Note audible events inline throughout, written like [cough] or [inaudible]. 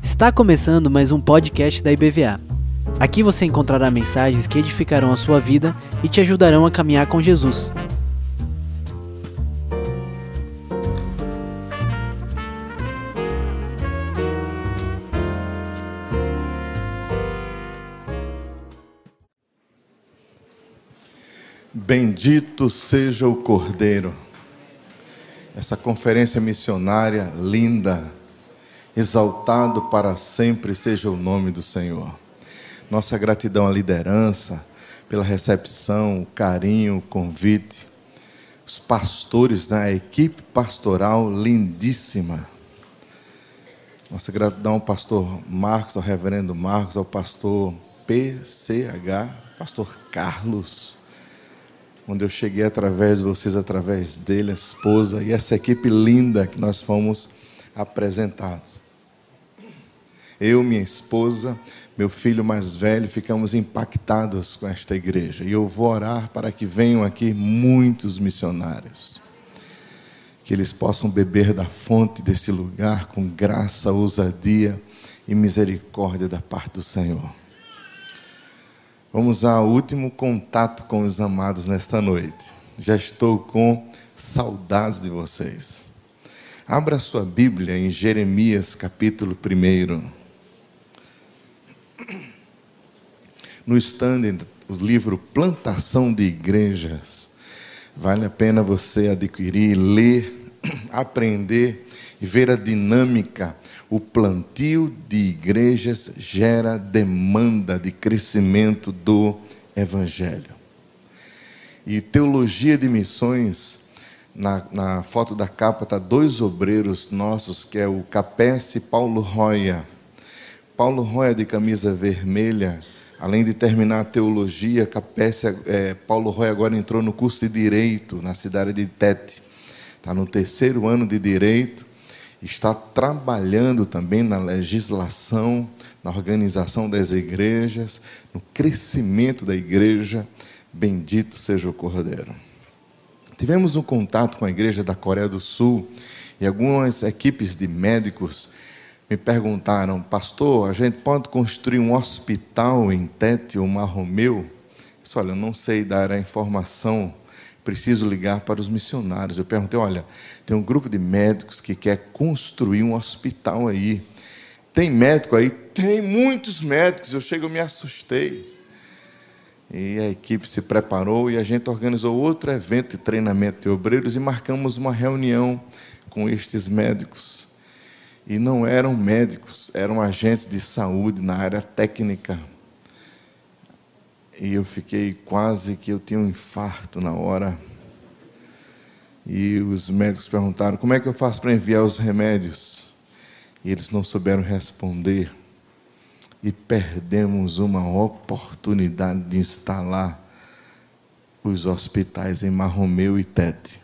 Está começando mais um podcast da IBVA. Aqui você encontrará mensagens que edificarão a sua vida e te ajudarão a caminhar com Jesus. Bendito seja o Cordeiro. Essa conferência missionária linda, exaltado para sempre seja o nome do Senhor. Nossa gratidão à liderança pela recepção, o carinho, o convite. Os pastores, né? a equipe pastoral lindíssima. Nossa gratidão ao pastor Marcos, ao reverendo Marcos, ao pastor PCH, pastor Carlos onde eu cheguei através de vocês, através dele, a esposa e essa equipe linda que nós fomos apresentados. Eu, minha esposa, meu filho mais velho, ficamos impactados com esta igreja. E eu vou orar para que venham aqui muitos missionários. Que eles possam beber da fonte desse lugar com graça, ousadia e misericórdia da parte do Senhor. Vamos ao último contato com os amados nesta noite. Já estou com saudades de vocês. Abra sua Bíblia em Jeremias, capítulo 1. No stand, o livro Plantação de Igrejas. Vale a pena você adquirir, ler, [clears throat] aprender e ver a dinâmica o plantio de igrejas gera demanda de crescimento do Evangelho. E teologia de missões, na, na foto da capa está dois obreiros nossos, que é o Capesse e Paulo Roya. Paulo Roya de camisa vermelha, além de terminar a teologia, Capesse, é, Paulo Roya agora entrou no curso de Direito na cidade de Tete. Está no terceiro ano de Direito está trabalhando também na legislação, na organização das igrejas, no crescimento da igreja. Bendito seja o Cordeiro. Tivemos um contato com a igreja da Coreia do Sul e algumas equipes de médicos me perguntaram, pastor, a gente pode construir um hospital em Tete ou Marromeu? Eu disse, olha, eu não sei dar a informação preciso ligar para os missionários. Eu perguntei: olha, tem um grupo de médicos que quer construir um hospital aí. Tem médico aí? Tem muitos médicos. Eu chego, eu me assustei. E a equipe se preparou e a gente organizou outro evento de treinamento de obreiros e marcamos uma reunião com estes médicos. E não eram médicos, eram agentes de saúde na área técnica e eu fiquei quase que eu tinha um infarto na hora. E os médicos perguntaram: como é que eu faço para enviar os remédios? E eles não souberam responder. E perdemos uma oportunidade de instalar os hospitais em Marromeu e Tete.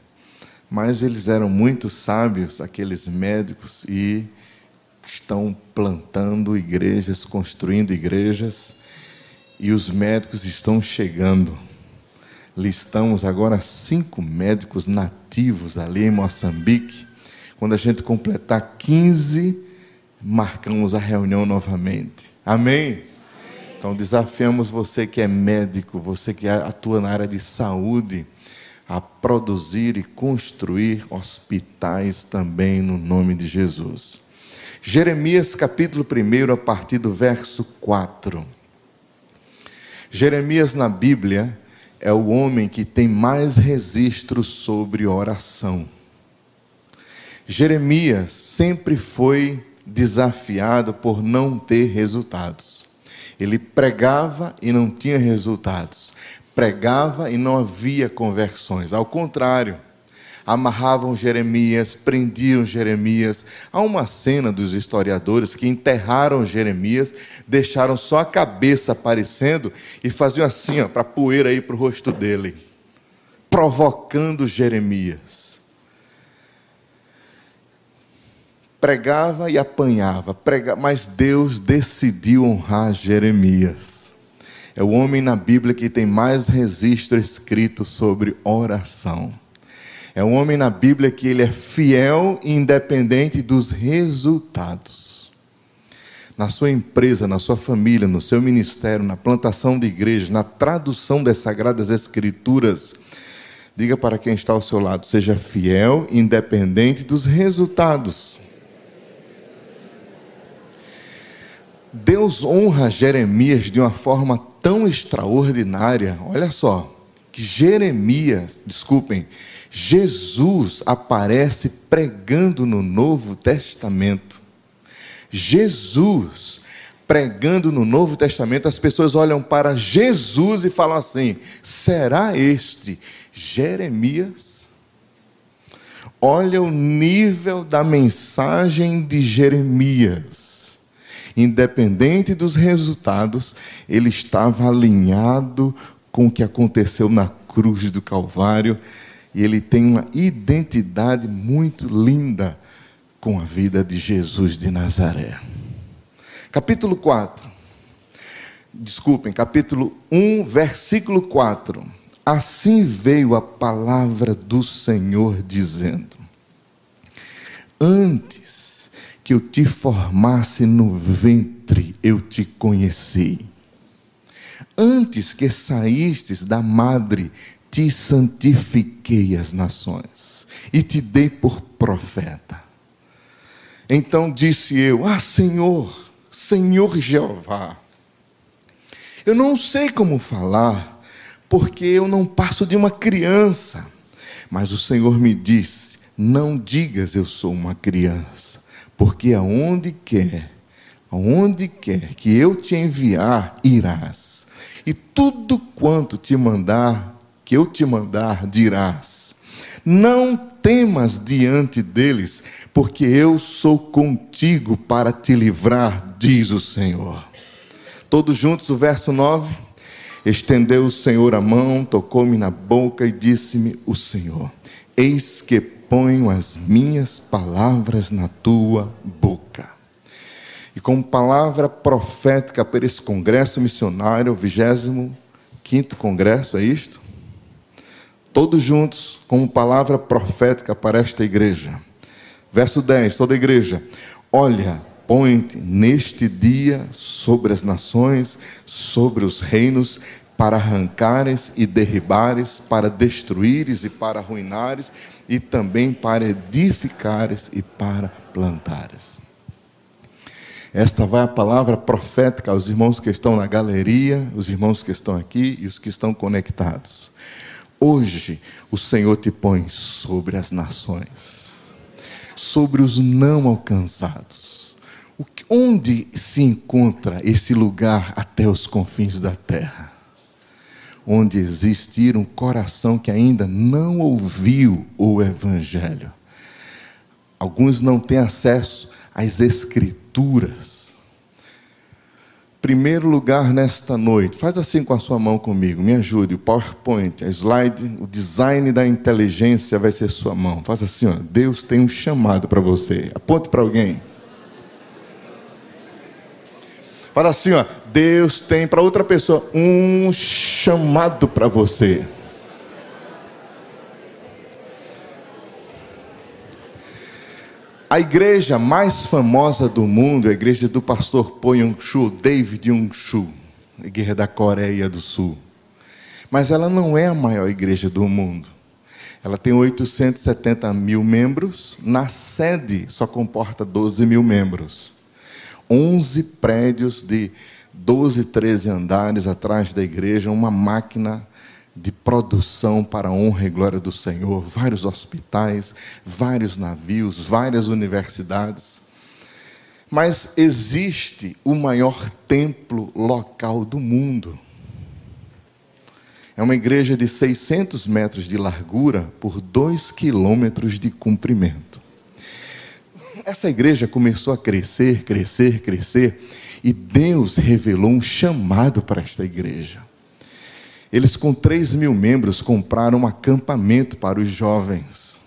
Mas eles eram muito sábios, aqueles médicos, e estão plantando igrejas, construindo igrejas e os médicos estão chegando. Listamos agora cinco médicos nativos ali em Moçambique. Quando a gente completar 15, marcamos a reunião novamente. Amém? Então desafiamos você que é médico, você que atua na área de saúde, a produzir e construir hospitais também no nome de Jesus. Jeremias capítulo 1, a partir do verso 4. Jeremias na Bíblia é o homem que tem mais registros sobre oração. Jeremias sempre foi desafiado por não ter resultados. Ele pregava e não tinha resultados. Pregava e não havia conversões. Ao contrário, amarravam Jeremias, prendiam Jeremias. Há uma cena dos historiadores que enterraram Jeremias, deixaram só a cabeça aparecendo e faziam assim, para a poeira ir para o rosto dele, provocando Jeremias. Pregava e apanhava, pregava, mas Deus decidiu honrar Jeremias. É o homem na Bíblia que tem mais registro escrito sobre oração. É um homem na Bíblia que ele é fiel e independente dos resultados. Na sua empresa, na sua família, no seu ministério, na plantação de igrejas, na tradução das sagradas escrituras, diga para quem está ao seu lado, seja fiel e independente dos resultados. Deus honra Jeremias de uma forma tão extraordinária, olha só, que Jeremias, desculpem, Jesus aparece pregando no Novo Testamento. Jesus pregando no Novo Testamento, as pessoas olham para Jesus e falam assim: será este Jeremias? Olha o nível da mensagem de Jeremias independente dos resultados, ele estava alinhado com o que aconteceu na cruz do Calvário e ele tem uma identidade muito linda com a vida de Jesus de Nazaré. Capítulo 4. Desculpem, capítulo 1, versículo 4. Assim veio a palavra do Senhor dizendo: Antes que eu te formasse no ventre, eu te conheci. Antes que saístes da madre, te santifiquei as nações e te dei por profeta. Então disse eu: Ah, Senhor, Senhor Jeová, eu não sei como falar, porque eu não passo de uma criança. Mas o Senhor me disse: Não digas eu sou uma criança porque aonde quer, aonde quer que eu te enviar, irás. E tudo quanto te mandar, que eu te mandar, dirás. Não temas diante deles, porque eu sou contigo para te livrar, diz o Senhor. Todos juntos, o verso 9. Estendeu o Senhor a mão, tocou-me na boca e disse-me o Senhor: Eis que ponho as minhas palavras na tua boca. E como palavra profética para esse congresso missionário, o 25 congresso, é isto? Todos juntos, como palavra profética para esta igreja. Verso 10, toda a igreja. Olha, põe-te neste dia sobre as nações, sobre os reinos, para arrancares e derribares, para destruíres e para arruinares, e também para edificares e para plantares. Esta vai a palavra profética aos irmãos que estão na galeria, os irmãos que estão aqui e os que estão conectados. Hoje o Senhor te põe sobre as nações, sobre os não alcançados. Onde se encontra esse lugar até os confins da terra? onde existir um coração que ainda não ouviu o Evangelho. Alguns não têm acesso às Escrituras. Primeiro lugar nesta noite, faz assim com a sua mão comigo, me ajude. O PowerPoint, a slide, o design da inteligência vai ser sua mão. Faz assim, ó. Deus tem um chamado para você. Aponte para alguém. Fala assim, ó, Deus tem para outra pessoa um chamado para você. A igreja mais famosa do mundo é a igreja do pastor Po David Young-shu, igreja da Coreia do Sul. Mas ela não é a maior igreja do mundo. Ela tem 870 mil membros, na sede só comporta 12 mil membros. 11 prédios de 12, 13 andares atrás da igreja, uma máquina de produção para a honra e glória do Senhor, vários hospitais, vários navios, várias universidades. Mas existe o maior templo local do mundo. É uma igreja de 600 metros de largura por 2 quilômetros de comprimento essa igreja começou a crescer, crescer, crescer, e Deus revelou um chamado para esta igreja. Eles, com 3 mil membros, compraram um acampamento para os jovens.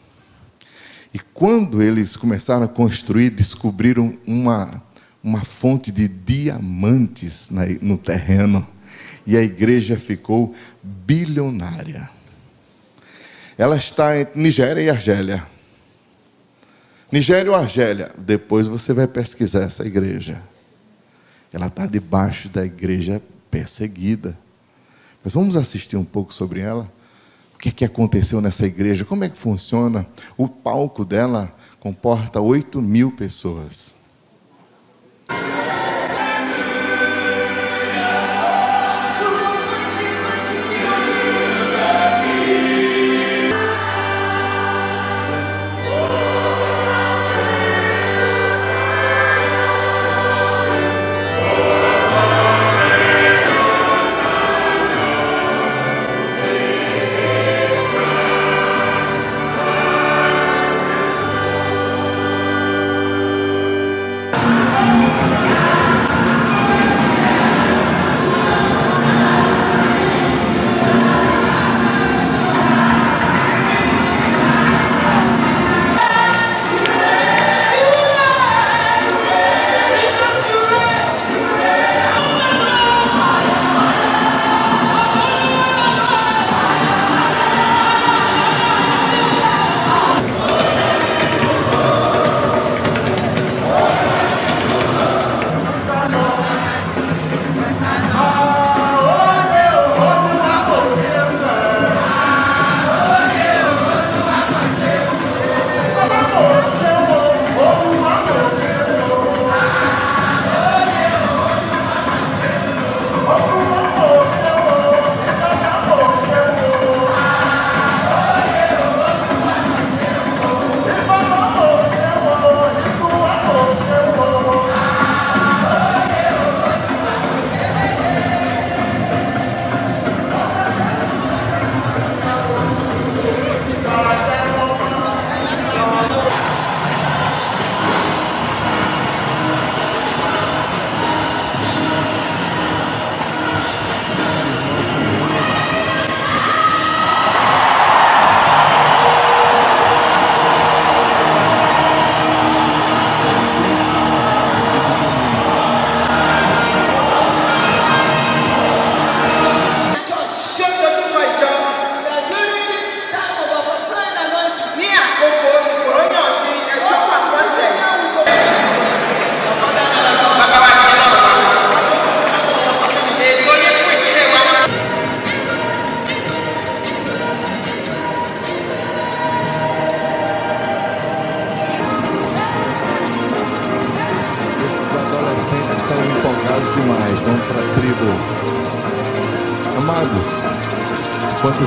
E quando eles começaram a construir, descobriram uma, uma fonte de diamantes no terreno. E a igreja ficou bilionária. Ela está entre Nigéria e Argélia. Nigéria ou Argélia? Depois você vai pesquisar essa igreja. Ela está debaixo da igreja perseguida. Mas vamos assistir um pouco sobre ela? O que, é que aconteceu nessa igreja? Como é que funciona? O palco dela comporta 8 mil pessoas.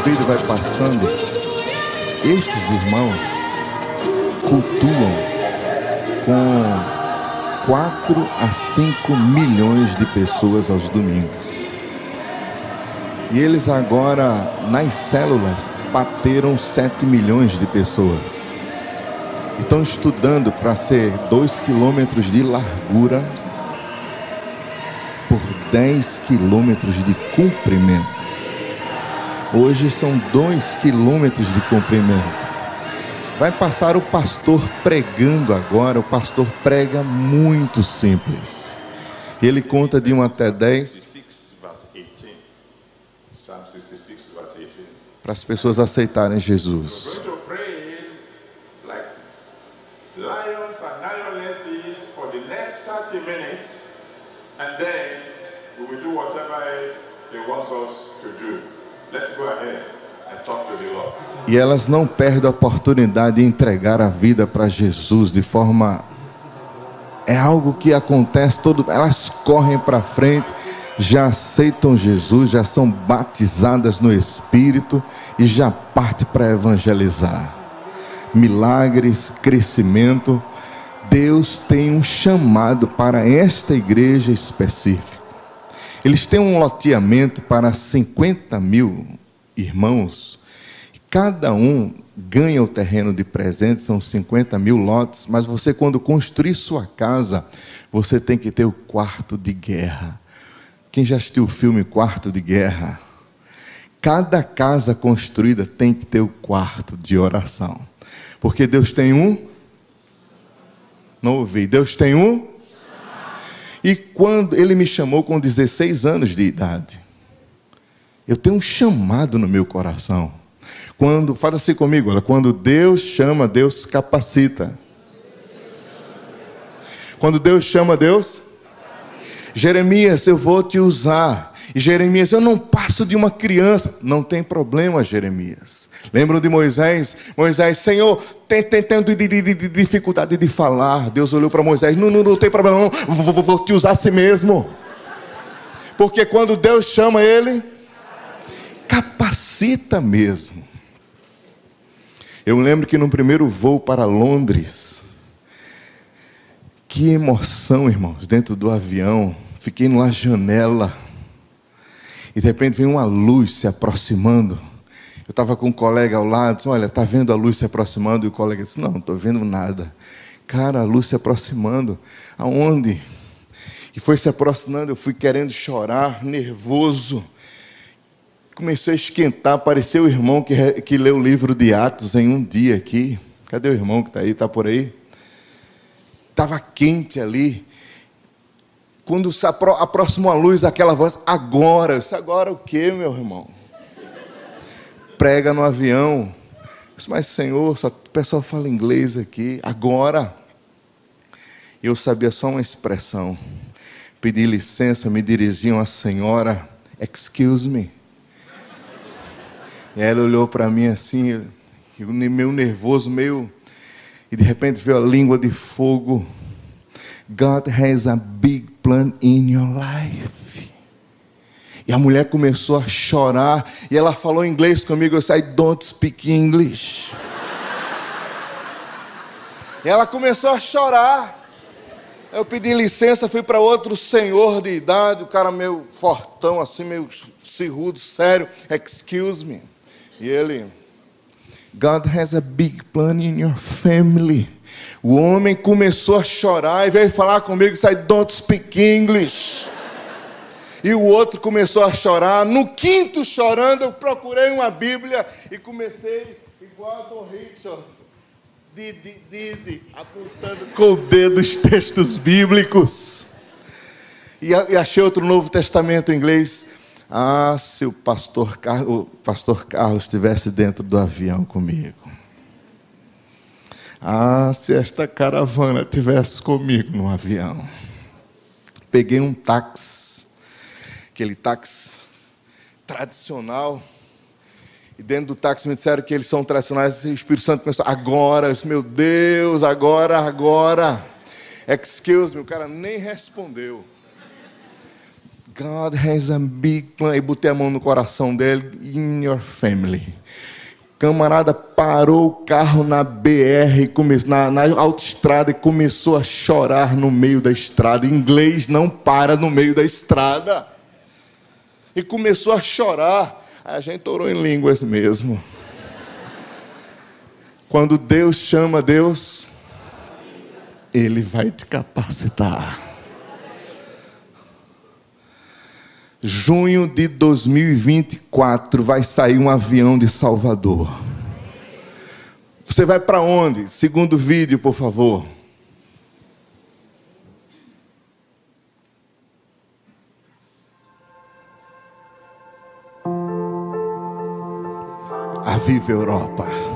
Vídeo vai passando, estes irmãos cultuam com 4 a 5 milhões de pessoas aos domingos. E eles agora, nas células, bateram 7 milhões de pessoas. Estão estudando para ser 2 quilômetros de largura por 10 quilômetros de comprimento. Hoje são dois quilômetros de comprimento. Vai passar o pastor pregando agora. O pastor prega muito simples. Ele conta de 1 até 10. Para as pessoas aceitarem Jesus. And then we will do whatever else He wants us to do. E elas não perdem a oportunidade de entregar a vida para Jesus de forma. É algo que acontece todo. Elas correm para frente, já aceitam Jesus, já são batizadas no Espírito e já parte para evangelizar. Milagres, crescimento. Deus tem um chamado para esta igreja específica. Eles têm um loteamento para 50 mil irmãos. Cada um ganha o terreno de presente, são 50 mil lotes, mas você, quando construir sua casa, você tem que ter o quarto de guerra. Quem já assistiu o filme Quarto de Guerra? Cada casa construída tem que ter o quarto de oração. Porque Deus tem um. Não ouvi. Deus tem um e quando ele me chamou com 16 anos de idade, eu tenho um chamado no meu coração. Quando, fala assim comigo, olha, quando Deus chama, Deus capacita. Quando Deus chama, Deus Jeremias, eu vou te usar. E Jeremias, eu não passo de uma criança. Não tem problema, Jeremias. Lembram de Moisés? Moisés, Senhor, tem, tem, tem de, de, de, dificuldade de falar. Deus olhou para Moisés, não, não, não tem problema, não. Vou, vou, vou te usar a si mesmo. Porque quando Deus chama ele, capacita mesmo. Eu lembro que no primeiro voo para Londres, que emoção, irmãos, dentro do avião. Fiquei numa janela. E de repente vem uma luz se aproximando. Eu estava com um colega ao lado, disse, olha, está vendo a luz se aproximando? E o colega disse, não, não estou vendo nada. Cara, a luz se aproximando. Aonde? E foi se aproximando, eu fui querendo chorar, nervoso. Comecei a esquentar, apareceu o irmão que, que leu o livro de Atos em um dia aqui. Cadê o irmão que está aí? Está por aí? Estava quente ali. Quando se apro aproximou a luz, aquela voz, agora. Eu disse, agora o que, meu irmão? Prega no avião. Eu disse, mas Senhor, só, o pessoal fala inglês aqui. Agora. Eu sabia só uma expressão. Pedi licença, me dirigiam a senhora, excuse me. E ela olhou para mim assim, meio nervoso, meio e de repente veio a língua de fogo. God has a big plan in your life. E a mulher começou a chorar e ela falou inglês comigo. Eu saí, don't speak English. ela começou a chorar. Eu pedi licença, fui para outro senhor de idade, o cara meio fortão, assim, meio cirrudo, sério. Excuse me. E ele, God has a big plan in your family. O homem começou a chorar e veio falar comigo, sai, don't speak English. E o outro começou a chorar. No quinto chorando, eu procurei uma Bíblia e comecei igual a Don Richards, apontando com o dedo os textos bíblicos. E achei outro Novo Testamento em inglês. Ah, se o pastor, o pastor Carlos estivesse dentro do avião comigo. Ah, se esta caravana estivesse comigo no avião. Peguei um táxi, aquele táxi tradicional. E dentro do táxi me disseram que eles são tradicionais. E o Espírito Santo começou, agora, meu Deus, agora, agora. Excuse me, o cara nem respondeu. God has a big plan. E botei a mão no coração dele. In your family. Camarada parou o carro na BR, na, na autoestrada e começou a chorar no meio da estrada. Inglês não para no meio da estrada. E começou a chorar. A gente orou em línguas mesmo. Quando Deus chama Deus, Ele vai te capacitar. Junho de 2024 vai sair um avião de Salvador. Você vai para onde? Segundo vídeo, por favor. A Viva Europa.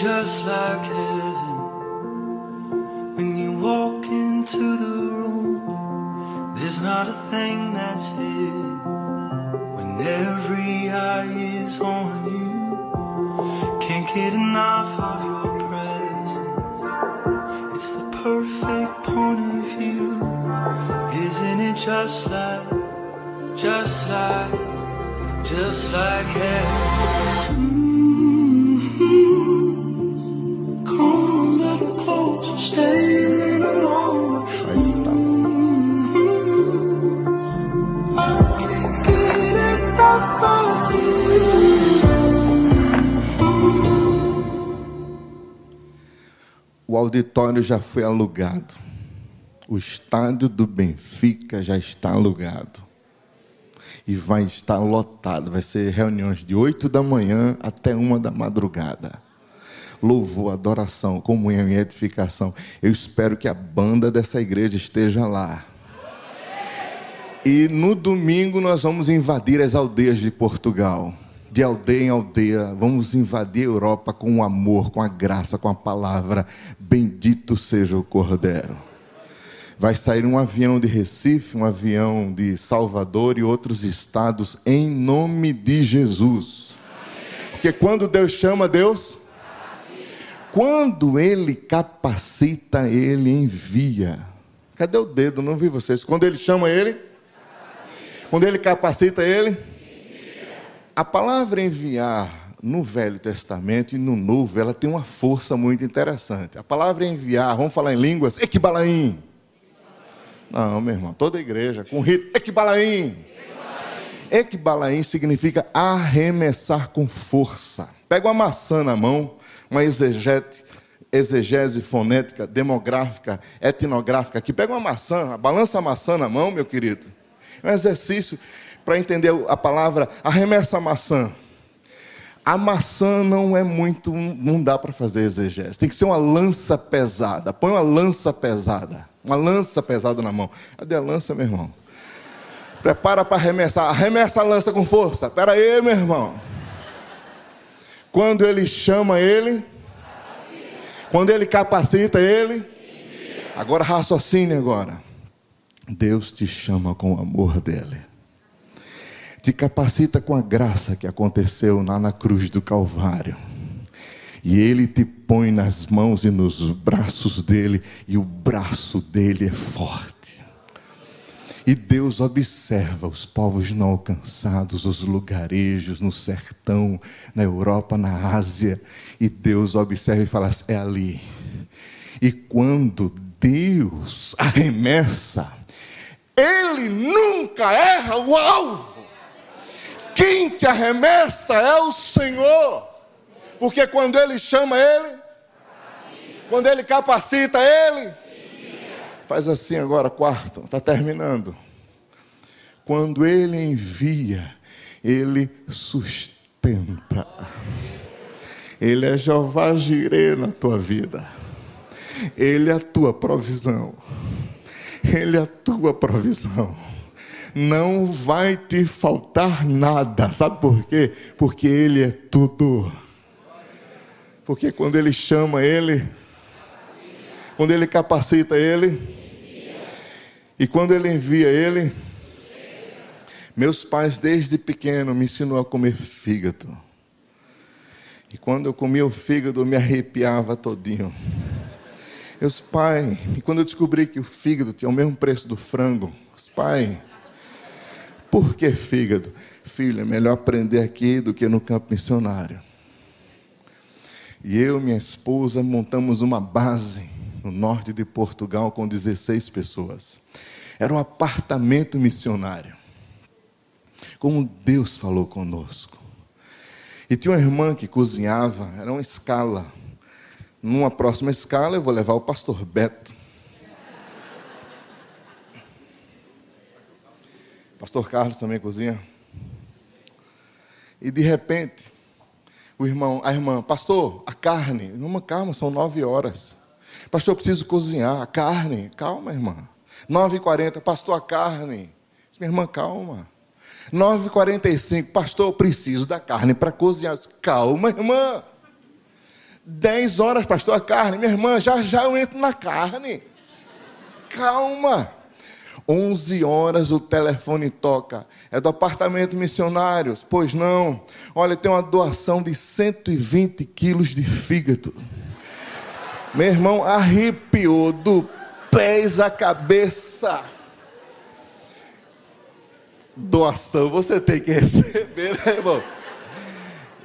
Just like heaven when you walk into the room. There's not a thing that's hidden when every eye is on you. Can't get enough of your presence. It's the perfect point of view. Isn't it just like, just like, just like heaven? Auditório já foi alugado. O estádio do Benfica já está alugado. E vai estar lotado. Vai ser reuniões de 8 da manhã até uma da madrugada louvor, adoração, comunhão e edificação. Eu espero que a banda dessa igreja esteja lá. E no domingo nós vamos invadir as aldeias de Portugal. De aldeia em aldeia, vamos invadir a Europa com o amor, com a graça, com a palavra. Bendito seja o Cordeiro. Vai sair um avião de Recife, um avião de Salvador e outros estados, em nome de Jesus. Porque quando Deus chama, Deus. Quando Ele capacita, Ele envia. Cadê o dedo? Não vi vocês. Quando Ele chama, Ele. Quando Ele capacita, Ele. A palavra enviar no Velho Testamento e no Novo, ela tem uma força muito interessante. A palavra enviar, vamos falar em línguas, equibalaim. Não, meu irmão, toda igreja, com rito, equibalaim. Equibalaim significa arremessar com força. Pega uma maçã na mão, uma exegete, exegese fonética, demográfica, etnográfica aqui. Pega uma maçã, balança a maçã na mão, meu querido. É um exercício para entender a palavra arremessa a maçã. A maçã não é muito, não dá para fazer exegese. Tem que ser uma lança pesada. Põe uma lança pesada. Uma lança pesada na mão. Cadê a lança, meu irmão? Prepara para arremessar. Arremessa a lança com força. Espera aí, meu irmão. Quando ele chama ele. Quando ele capacita ele. Agora raciocine agora. Deus te chama com o amor dele. Te capacita com a graça que aconteceu lá na cruz do Calvário e ele te põe nas mãos e nos braços dele, e o braço dele é forte. E Deus observa os povos não alcançados, os lugarejos no sertão, na Europa, na Ásia, e Deus observa e fala: assim, é ali. E quando Deus arremessa, Ele nunca erra o alvo. Quem te arremessa é o Senhor. Porque quando Ele chama Ele, quando Ele capacita Ele, faz assim agora, quarto, está terminando. Quando Ele envia, Ele sustenta. Ele é Jeová Jirê na tua vida. Ele é a tua provisão. Ele é a tua provisão. Não vai te faltar nada. Sabe por quê? Porque Ele é tudo. Porque quando Ele chama Ele, quando Ele capacita Ele, e quando Ele envia Ele, meus pais desde pequeno me ensinou a comer fígado. E quando eu comia o fígado, eu me arrepiava todinho. Meus pais, e quando eu descobri que o fígado tinha o mesmo preço do frango, os pais, por que fígado? Filho, é melhor aprender aqui do que no campo missionário. E eu e minha esposa montamos uma base no norte de Portugal com 16 pessoas. Era um apartamento missionário. Como Deus falou conosco. E tinha uma irmã que cozinhava, era uma escala. Numa próxima escala, eu vou levar o pastor Beto. Pastor Carlos também cozinha. E de repente, o irmão, a irmã, pastor, a carne. Irmã, calma, são nove horas. Pastor, eu preciso cozinhar. A carne, calma, irmã. Nove e quarenta, pastor, a carne. Minha irmã, calma. Nove quarenta e cinco, pastor, eu preciso da carne para cozinhar. Calma, irmã. Dez horas, pastor, a carne. Minha irmã, já já eu entro na carne. Calma. 11 horas o telefone toca. É do apartamento missionários? Pois não. Olha, tem uma doação de 120 quilos de fígado. Meu irmão arrepiou do pés à cabeça. Doação você tem que receber, né, irmão?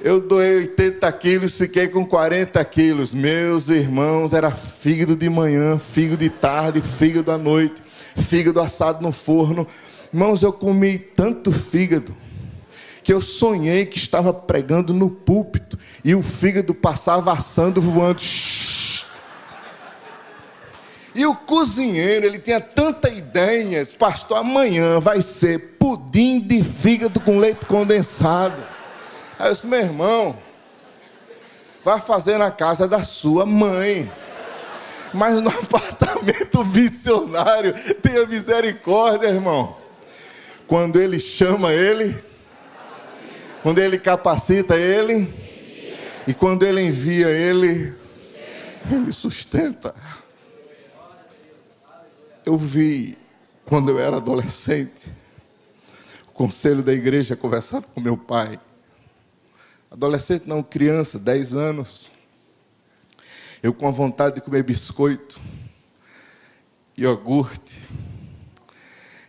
Eu doei 80 quilos, fiquei com 40 quilos. Meus irmãos, era fígado de manhã, fígado de tarde, fígado à noite fígado assado no forno. Irmãos, eu comi tanto fígado que eu sonhei que estava pregando no púlpito e o fígado passava assando, voando. E o cozinheiro, ele tinha tanta ideia, pastor, amanhã vai ser pudim de fígado com leite condensado. Aí eu disse, meu irmão, Vá fazer na casa da sua mãe. Mas no [laughs] apartamento missionário, tenha misericórdia, irmão. Quando ele chama ele, quando ele capacita ele, e quando ele envia ele, ele sustenta. Eu vi, quando eu era adolescente, o conselho da igreja conversando com meu pai. Adolescente não, criança, 10 anos. Eu com a vontade de comer biscoito, iogurte.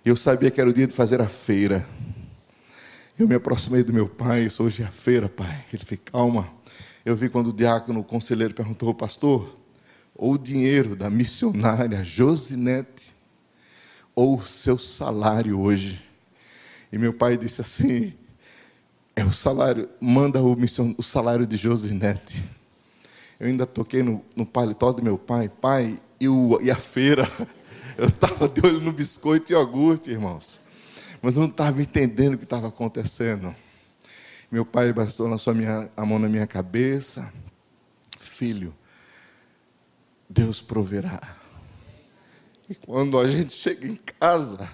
Eu sabia que era o dia de fazer a feira. Eu me aproximei do meu pai, isso hoje é a feira, pai. Ele fez, calma. Eu vi quando o diácono, o conselheiro, perguntou, pastor, ou o dinheiro da missionária Josinete, ou o seu salário hoje. E meu pai disse assim: é o salário, manda o, mission, o salário de Josinete. Eu ainda toquei no, no paletó do meu pai, pai, e, o, e a feira. [laughs] Eu estava de olho no biscoito e iogurte, irmãos. Mas não estava entendendo o que estava acontecendo. Meu pai bastou na sua minha, a mão na minha cabeça. Filho, Deus proverá. E quando a gente chega em casa,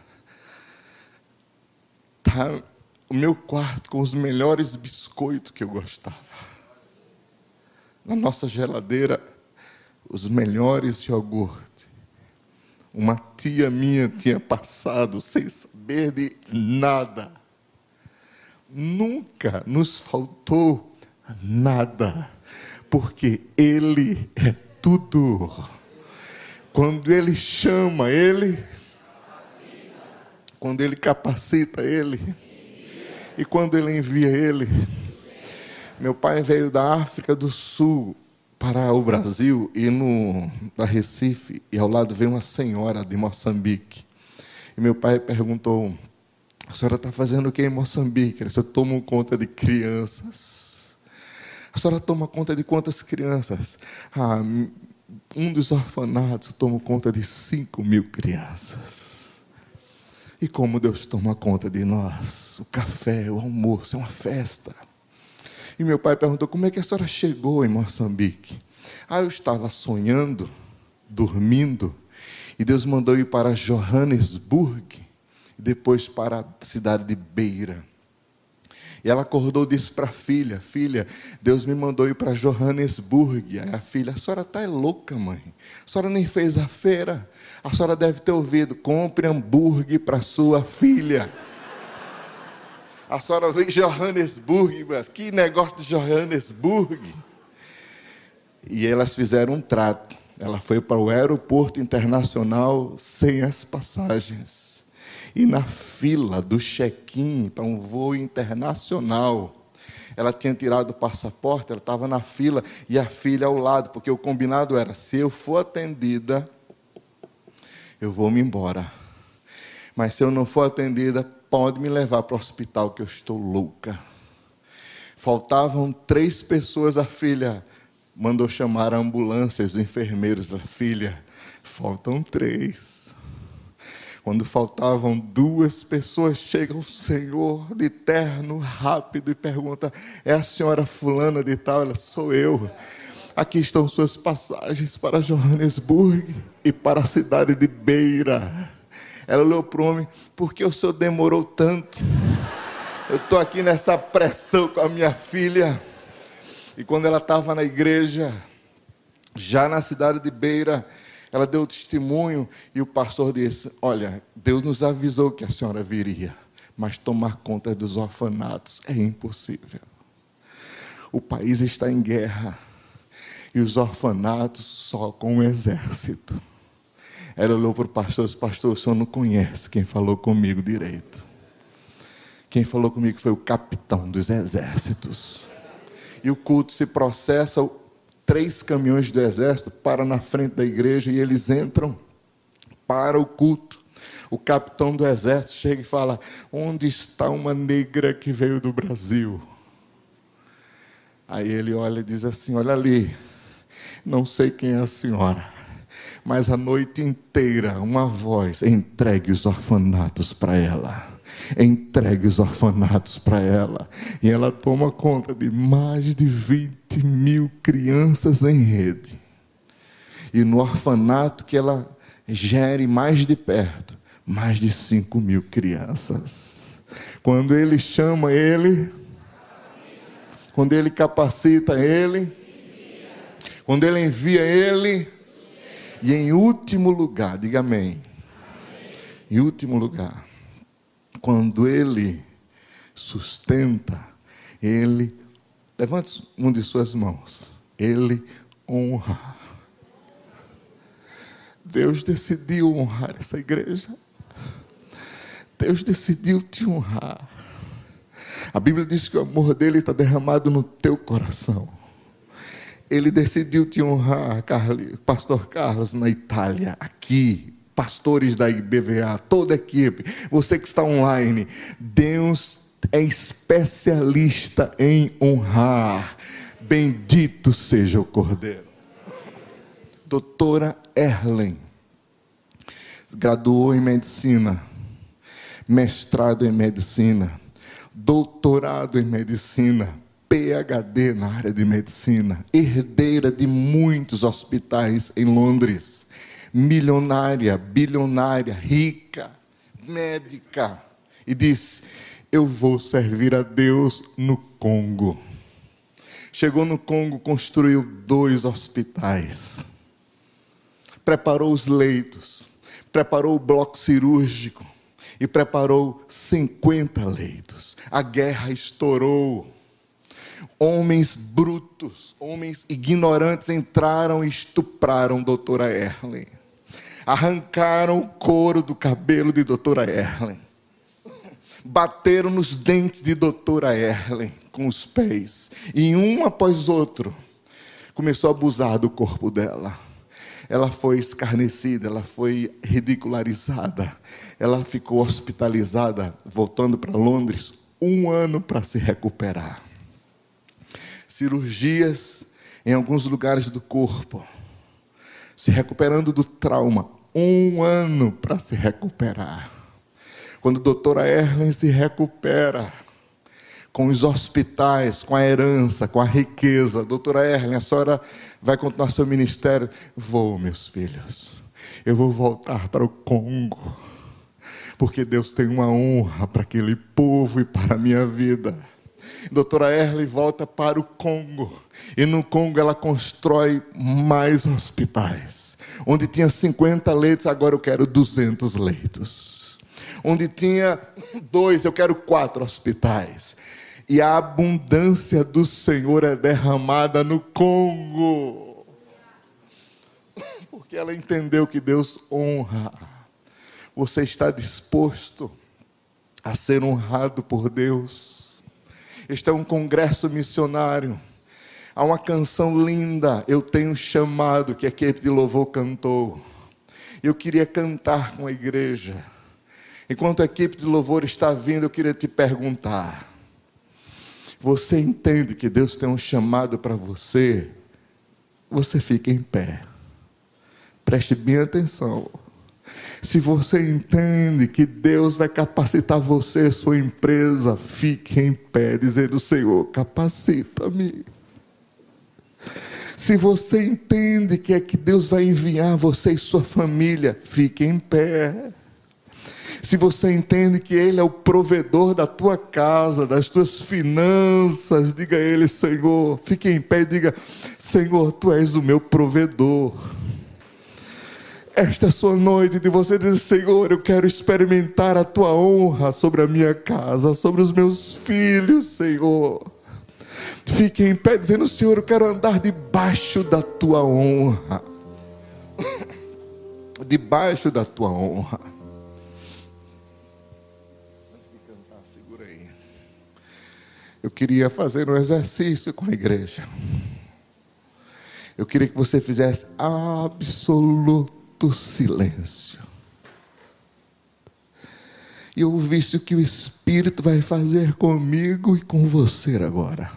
tá o meu quarto com os melhores biscoitos que eu gostava. Na nossa geladeira, os melhores iogurte. Uma tia minha tinha passado sem saber de nada nunca nos faltou nada, porque Ele é tudo. Quando Ele chama, Ele. Quando Ele capacita, Ele. E quando Ele envia, Ele. Meu pai veio da África do Sul para o Brasil e no para Recife e ao lado veio uma senhora de Moçambique. E meu pai perguntou: a senhora está fazendo o que em Moçambique? Senhora toma conta de crianças. A senhora toma conta de quantas crianças? Ah, um dos orfanatos toma conta de cinco mil crianças. E como Deus toma conta de nós? O café, o almoço, é uma festa. E meu pai perguntou: como é que a senhora chegou em Moçambique? Ah, eu estava sonhando, dormindo, e Deus mandou ir para Johannesburg depois para a cidade de Beira. E ela acordou e disse para a filha: Filha, Deus me mandou ir para Johannesburg. Aí a filha: A senhora está louca, mãe. A senhora nem fez a feira. A senhora deve ter ouvido: compre hambúrguer para sua filha. A senhora veio em Johannesburg, mas que negócio de Johannesburg. E elas fizeram um trato. Ela foi para o aeroporto internacional sem as passagens e na fila do check-in para um voo internacional. Ela tinha tirado o passaporte, ela estava na fila e a filha ao lado, porque o combinado era: se eu for atendida, eu vou me embora. Mas se eu não for atendida, pode me levar para o hospital, que eu estou louca. Faltavam três pessoas, a filha mandou chamar a ambulância, os enfermeiros da filha. Faltam três. Quando faltavam duas pessoas, chega o Senhor de terno, rápido, e pergunta: É a senhora Fulana de Tal? Ela, sou eu. Aqui estão suas passagens para Johannesburg e para a cidade de Beira. Ela olhou para o homem: Por que o senhor demorou tanto? Eu estou aqui nessa pressão com a minha filha. E quando ela estava na igreja, já na cidade de Beira, ela deu testemunho e o pastor disse: Olha, Deus nos avisou que a senhora viria, mas tomar conta dos orfanatos é impossível. O país está em guerra e os orfanatos só com o exército. Ela olhou para o pastor e disse: Pastor, o senhor não conhece quem falou comigo direito. Quem falou comigo foi o capitão dos exércitos. E o culto se processa três caminhões do exército param na frente da igreja e eles entram para o culto. O capitão do exército chega e fala: Onde está uma negra que veio do Brasil? Aí ele olha e diz assim: Olha ali, não sei quem é a senhora, mas a noite inteira uma voz entregue os orfanatos para ela. entregue os orfanatos para ela. E ela toma conta de mais de 20 mil crianças em rede. E no orfanato que ela gere mais de perto, mais de 5 mil crianças. Quando ele chama ele, quando ele capacita ele, quando ele envia ele, e em último lugar, diga amém. Em último lugar, quando ele sustenta, ele, levante uma de suas mãos, ele honra. Deus decidiu honrar essa igreja. Deus decidiu te honrar. A Bíblia diz que o amor dele está derramado no teu coração. Ele decidiu te honrar, Pastor Carlos, na Itália, aqui, pastores da IBVA, toda a equipe, você que está online, Deus é especialista em honrar. Bendito seja o Cordeiro. Doutora Erlen, graduou em medicina, mestrado em medicina, doutorado em medicina, PhD na área de medicina, herdeira de muitos hospitais em Londres milionária, bilionária, rica, médica, e disse: Eu vou servir a Deus no Congo. Chegou no Congo, construiu dois hospitais, preparou os leitos, preparou o bloco cirúrgico e preparou 50 leitos. A guerra estourou. Homens brutos, homens ignorantes entraram e estupraram doutora Erlen arrancaram o couro do cabelo de doutora Erlen, bateram nos dentes de doutora Erlen com os pés, e um após outro começou a abusar do corpo dela. Ela foi escarnecida, ela foi ridicularizada, ela ficou hospitalizada, voltando para Londres, um ano para se recuperar. Cirurgias em alguns lugares do corpo se recuperando do trauma, um ano para se recuperar. Quando a doutora Erlen se recupera, com os hospitais, com a herança, com a riqueza. Doutora Erlen, a senhora vai continuar seu ministério? Vou, meus filhos. Eu vou voltar para o Congo. Porque Deus tem uma honra para aquele povo e para a minha vida. Doutora Erle volta para o Congo. E no Congo ela constrói mais hospitais. Onde tinha 50 leitos, agora eu quero 200 leitos. Onde tinha dois, eu quero quatro hospitais. E a abundância do Senhor é derramada no Congo. Porque ela entendeu que Deus honra. Você está disposto a ser honrado por Deus? Este é um congresso missionário. Há uma canção linda, Eu Tenho Chamado, que a equipe de louvor cantou. Eu queria cantar com a igreja. Enquanto a equipe de louvor está vindo, eu queria te perguntar: Você entende que Deus tem um chamado para você? Você fica em pé. Preste bem atenção. Se você entende que Deus vai capacitar você, sua empresa, fique em pé, dizendo: Senhor, capacita-me. Se você entende que é que Deus vai enviar você e sua família, fique em pé. Se você entende que Ele é o provedor da tua casa, das tuas finanças, diga a Ele, Senhor, fique em pé e diga: Senhor, Tu és o meu provedor. Esta é a sua noite de você dizer: Senhor, eu quero experimentar a tua honra sobre a minha casa, sobre os meus filhos, Senhor. Fique em pé dizendo: Senhor, eu quero andar debaixo da tua honra. [laughs] debaixo da tua honra. Eu queria fazer um exercício com a igreja. Eu queria que você fizesse absoluto silêncio. E ouvisse o que o Espírito vai fazer comigo e com você agora.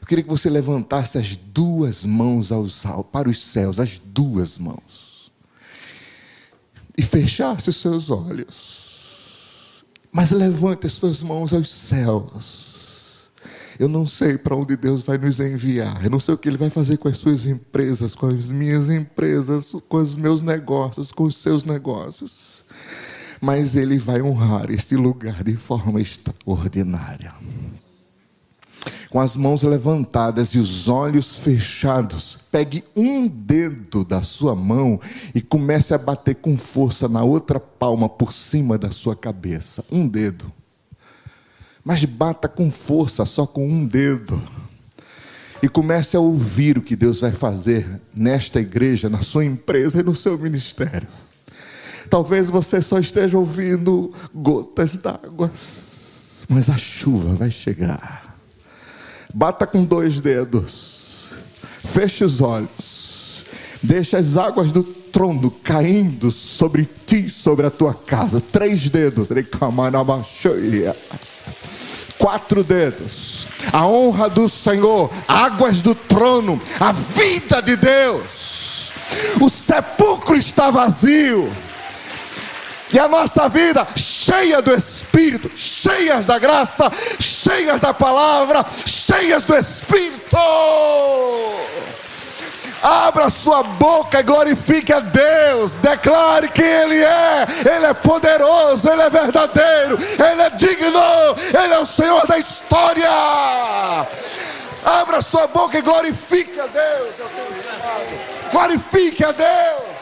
Eu queria que você levantasse as duas mãos aos, para os céus, as duas mãos. E fechasse os seus olhos. Mas levante as suas mãos aos céus. Eu não sei para onde Deus vai nos enviar. Eu não sei o que Ele vai fazer com as suas empresas, com as minhas empresas, com os meus negócios, com os seus negócios. Mas Ele vai honrar este lugar de forma extraordinária. Com as mãos levantadas e os olhos fechados, pegue um dedo da sua mão e comece a bater com força na outra palma por cima da sua cabeça. Um dedo mas bata com força, só com um dedo. E comece a ouvir o que Deus vai fazer nesta igreja, na sua empresa e no seu ministério. Talvez você só esteja ouvindo gotas d'água, mas a chuva vai chegar. Bata com dois dedos, feche os olhos, deixa as águas do trono caindo sobre ti, sobre a tua casa. Três dedos, quatro dedos. A honra do Senhor, águas do trono, a vida de Deus. O sepulcro está vazio. E a nossa vida cheia do Espírito, cheias da graça, cheias da palavra, cheias do Espírito. Abra sua boca e glorifique a Deus. Declare que Ele é. Ele é poderoso, Ele é verdadeiro, Ele é digno, Ele é o Senhor da história. Abra sua boca e glorifique a Deus. Glorifique a Deus.